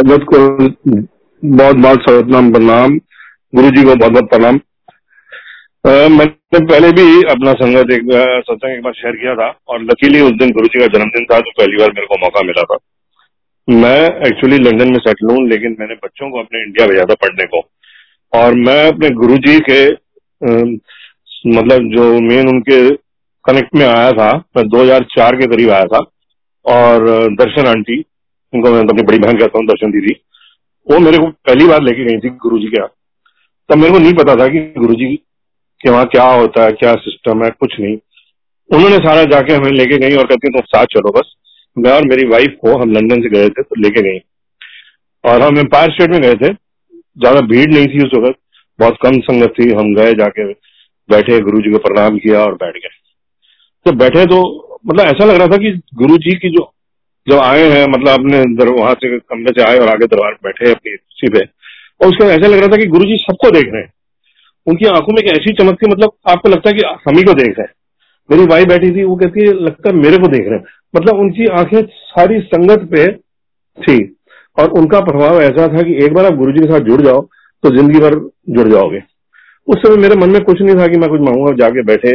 संगत को बहुत बहुत सर्वनाम प्रणाम गुरु जी को बहुत बहुत प्रणाम। मैंने पहले भी अपना संगत एक सत्संग एक बार शेयर किया था और लकीली उस दिन गुरु जी का जन्मदिन था तो पहली बार मेरे को मौका मिला था। मैं एक्चुअली लंदन में सेटल हूँ, लेकिन मैंने बच्चों को अपने इंडिया भेजा था पढ़ने को। और मैं अपने गुरु जी के मतलब जो मेन उनके कनेक्ट में आया था, मैं 2004 के करीब आया था, और दर्शन आंटी उनको मैं अपनी बड़ी बहन कहता हूँ, दर्शन दीदी। वो मेरे को पहली बार लेके गई थी गुरु जी के यहाँ। तब मेरे को नहीं पता था कि गुरु जी के वहाँ क्या होता है, क्या सिस्टम है, कुछ नहीं। उन्होंने सारा जाके हमें लेके गई और कहती तुम साथ चलो बस। मैं और मेरी वाइफ को हम लंदन से गए थे तो लेके गई। और हम एम्पायर स्टेट में गए थे। ज़्यादा भीड़ नहीं थी उस वक्त। बहुत कम संगत थी। हम गए जाके, बैठे गुरु जी को प्रणाम किया और बैठ गए। तो बैठे तो मतलब ऐसा लग रहा था कि गुरु जी की जो जब आए हैं मतलब अपने वहाँ से कमरे से आए और आगे दरबार बैठे अपनी कुर्सी पे, और उसका ऐसा लग रहा था कि गुरु जी सबको देख रहे हैं। उनकी आँखों में एक ऐसी चमक थी मतलब आपको लगता है कि हम ही को देख रहे हैं। मेरी वाई बैठी थी, वो कहती है, लगता है मेरे को देख रहे हैं। मतलब उनकी आँखें सारी संगत पे थी, और उनका प्रभाव ऐसा था कि एक बार आप गुरु जी के साथ जुड़ जाओ तो ज़िंदगी भर जुड़ जाओगे। उस समय मेरे मन में कुछ नहीं था कि मैं कुछ मांगूँगा, जाके बैठे,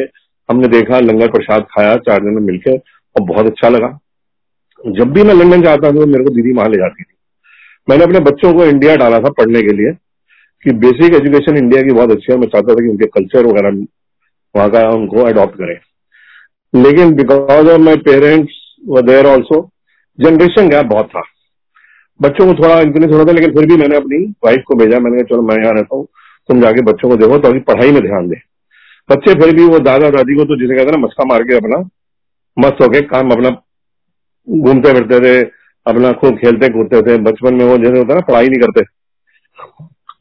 हमने देखा, लंगर प्रसाद खाया, चार दिन में मिलकर और बहुत अच्छा लगा। जब भी मैं लंदन जाता था तो मेरे को दीदी वहाँ ले जाती थी। मैंने अपने बच्चों को इंडिया डाला था पढ़ने के लिए कि बेसिक एजुकेशन इंडिया की बहुत अच्छी है। मैं चाहता था कि उनके कल्चर वगैरह वहाँ का उनको अडॉप्ट करें। लेकिन because of my parents there also generation gap बहुत था। बच्चों को थोड़ा इंक्रीज होना था, लेकिन फिर भी मैंने अपनी वाइफ को भेजा। मैंने कहा, चलो, मैं यहाँ रहता हूँ, तुम जाके बच्चों को देखो ताकि पढ़ाई में ध्यान दे। बच्चे फिर भी वो दादा दादी को तो जिसे कहते हैं ना, मस्का मार के अपना, मस्त होके काम अपना घूमते फिरते थे, अपना खूब खेलते कूदते थे। बचपन में वो जैसे होता ना, पढ़ाई नहीं करते।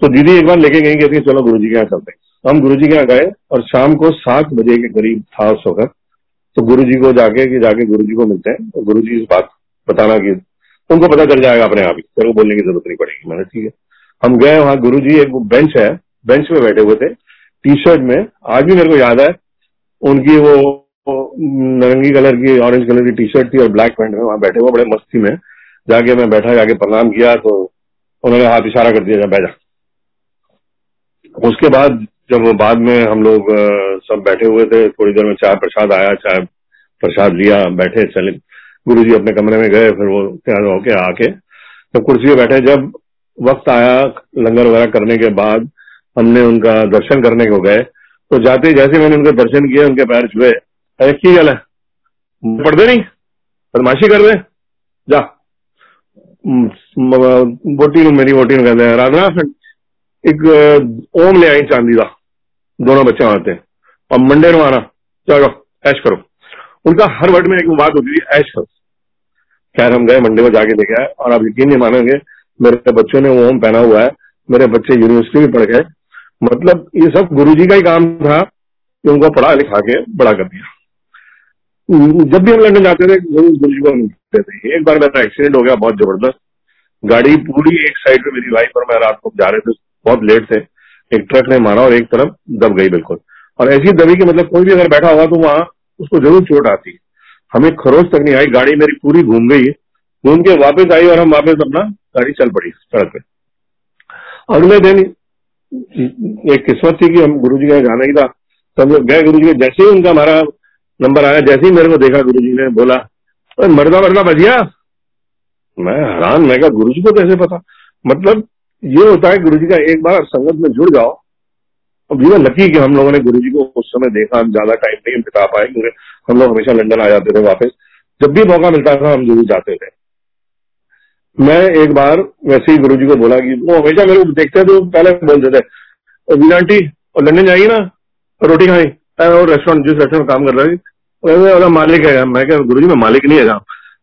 तो दीदी एक बार लेके गई, कहती चलो गुरु जी के यहाँ चलते हम गुरु जी के यहाँ गए और शाम को सात बजे के करीब था उस वक्त। तो गुरु जी को जाके कि जाके गुरु जी को मिलते हैं तो गुरु जी इस बात बताना कि उनको पता चल जाएगा अपने आप ही। तेरे को बोलने की ज़रूरत नहीं पड़ेगी। मैंने ठीक है। हम गए, वहाँ गुरु जी एक बेंच है, बेंच पे बैठे हुए थे। टी शर्ट में, आज भी मेरे को याद है, उनकी वो नारंगी कलर की ऑरेंज कलर की टी शर्ट थी और ब्लैक पैंट में वहाँ बैठे हुए, बड़े मस्ती में। जाके मैं बैठा, जाके प्रणाम किया तो उन्होंने हाथ इशारा कर दिया बैठा उसके बाद जब बाद में हम लोग सब बैठे हुए थे, थोड़ी देर में चाय प्रसाद आया, चाय प्रसाद लिया, बैठे, चले। गुरु जी अपने कमरे में गए, फिर वो तैयार होके आके तो कुर्सी पे बैठे, जब वक्त आया लंगर वगैरह करने के बाद, हमने उनका दर्शन करने को गए। तो जाते जैसे मैंने उनके दर्शन किए उनके पैर छुए अरे की गल है? पढ़ते नहीं? बदमाशी कर दे जा वोटी मेरी वोटी कहते हैं। राधना एक ओम ले आई चांदी का दोनों बच्चे आते हैं और मंडे नु आना। चलो, ऐश करो। उनका हर वर्ड में एक बात होती थी, ऐश करो। खैर, हम गए मंडे में जाके देखे और आप यकीन नहीं मानेंगे, मेरे बच्चों ने ओम पहना हुआ है। मेरे बच्चे यूनिवर्सिटी में पढ़ गए। मतलब ये सब गुरु जी का ही काम था कि उनको पढ़ा लिखा के बड़ा कर दिया। जब भी हम लंदन जाते थे को मिलते थे। एक बार मेरा एक्सीडेंट हो गया, बहुत ज़बरदस्त। गाड़ी पूरी एक साइड पे मेरी वाइफ और मैं रात को जा रहे थे, बहुत लेट थे। एक ट्रक ने मारा और एक तरफ़ दब गई बिल्कुल। और ऐसी दबी की मतलब कोई भी अगर बैठा होगा तो वहाँ उसको ज़रूर चोट आती। हमें खरोच तक नहीं आई, गाड़ी मेरी पूरी घूम गई। घूम के वापस आई और हम वापस अपना गाड़ी चल पड़ी सड़क पे। अगले दिन एक किस्मत थी कि हम गुरु जी का जाना ही था। हम लोग गए गुरु जी जैसे ही उनका हमारा नंबर आया, जैसे ही मेरे को देखा गुरु जी ने, बोला मरदा मरदा बजिया। मैं हैरान, मैं कहा गुरु जी को कैसे पता? मतलब ये होता है गुरु जी का, एक बार संगत में जुड़ जाओ और वी लकी कि हम लोगों ने गुरु जी को उस समय देखा, हम ज़्यादा टाइम नहीं बिता पाए, क्योंकि हम लोग हमेशा लंदन आ जाते थे वापस। जब भी मौका मिलता था, हम ज़रूर जाते थे। मैं एक बार वैसे ही गुरु जी को बोला कि, वो हमेशा मेरे को देखते थे पहले बोलते थे वीना आंटी और लंदन जाएगी ना, रोटी खाई और रेस्टोरेंट जिस रेस्टोरेंट काम कर रहा है मालिक है। मैं क्या गुरु जी मैं मालिक नहीं है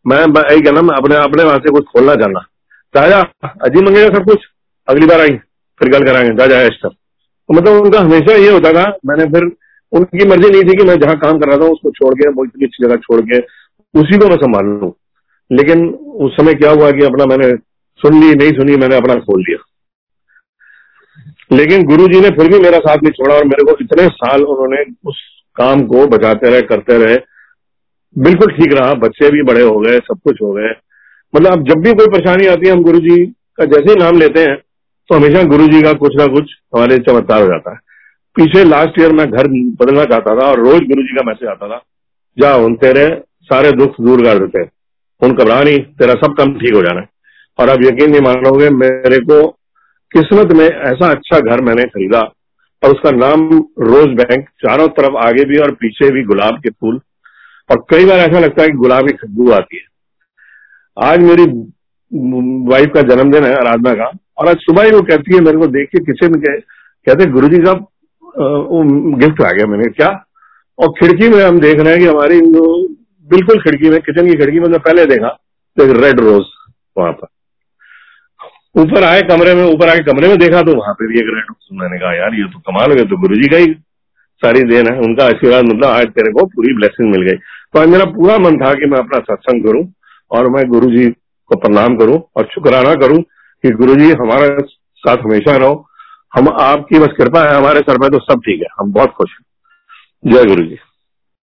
मैं यही कहना, मैं अपने अपने वहाँ से कुछ खोलना चाहना चाहे अजी मंगेगा सब कुछ। अगली बार आई फिर गल कराएँगे। जा जाए तक तो मतलब उनका हमेशा ये होता था, मैंने फिर उनकी मर्ज़ी नहीं थी कि मैं जहाँ काम कर रहा था, उसको छोड़ के इतनी अच्छी जगह छोड़ के, उसी को मैं संभाल लू। लेकिन उस समय क्या हुआ कि अपना मैंने सुन ली, नहीं सुनी, मैंने अपना खोल दिया लेकिन गुरु जी ने फिर भी मेरा साथ नहीं छोड़ा और मेरे को इतने साल उन्होंने उस काम को बचाते रहे, करते रहे। बिल्कुल ठीक रहा, बच्चे भी बड़े हो गए, सब कुछ हो गए। मतलब अब जब भी कोई परेशानी आती है, हम गुरु जी का जैसे ही नाम लेते हैं तो हमेशा गुरु जी का कुछ ना कुछ हमारे चमत्कार हो जाता है। पीछे लास्ट ईयर मैं घर बदलना चाहता था और रोज गुरु जी का मैसेज आता था, जा उन तेरे सारे दुख दूर कर देते हैं। उन घबरा नहीं, तेरा सब काम ठीक हो जाना है। और आप यकीन नहीं मान मानोगे, मेरे को किस्मत में ऐसा अच्छा घर मैंने खरीदा और उसका नाम रोज बैंक, चारों तरफ़ आगे भी और पीछे भी गुलाब के फूल। और कई बार ऐसा लगता है कि गुलाब की खुशबू आती है। आज मेरी वाइफ का जन्मदिन है, आराधना का, और आज सुबह ही वो कहती है मेरे को देख के किचन के कहते गुरु जी का गिफ्ट आ गया मैंने, क्या? और खिड़की में हम देख रहे हैं कि हमारी बिल्कुल खिड़की में, किचन की खिड़की में पहले देखा तो एक रेड रोज वहाँ पर। ऊपर आए कमरे में, ऊपर आके कमरे में देखा तो वहाँ पे भी एक रेड मैंने कहा, यार, ये तो कमाल हो गया तो गुरु जी का ही सारी देन है। उनका आशीर्वाद मतलब आज तेरे को पूरी ब्लेसिंग मिल गई। तो आज मेरा पूरा मन था कि मैं अपना सत्संग करूँ और मैं गुरु जी को प्रणाम करूँ और शुक्राना करूँ कि गुरु जी हमारे साथ हमेशा रहो। हम आपकी बस कृपा है, हमारे सर पर तो सब ठीक है। हम बहुत खुश हैं। जय गुरु जी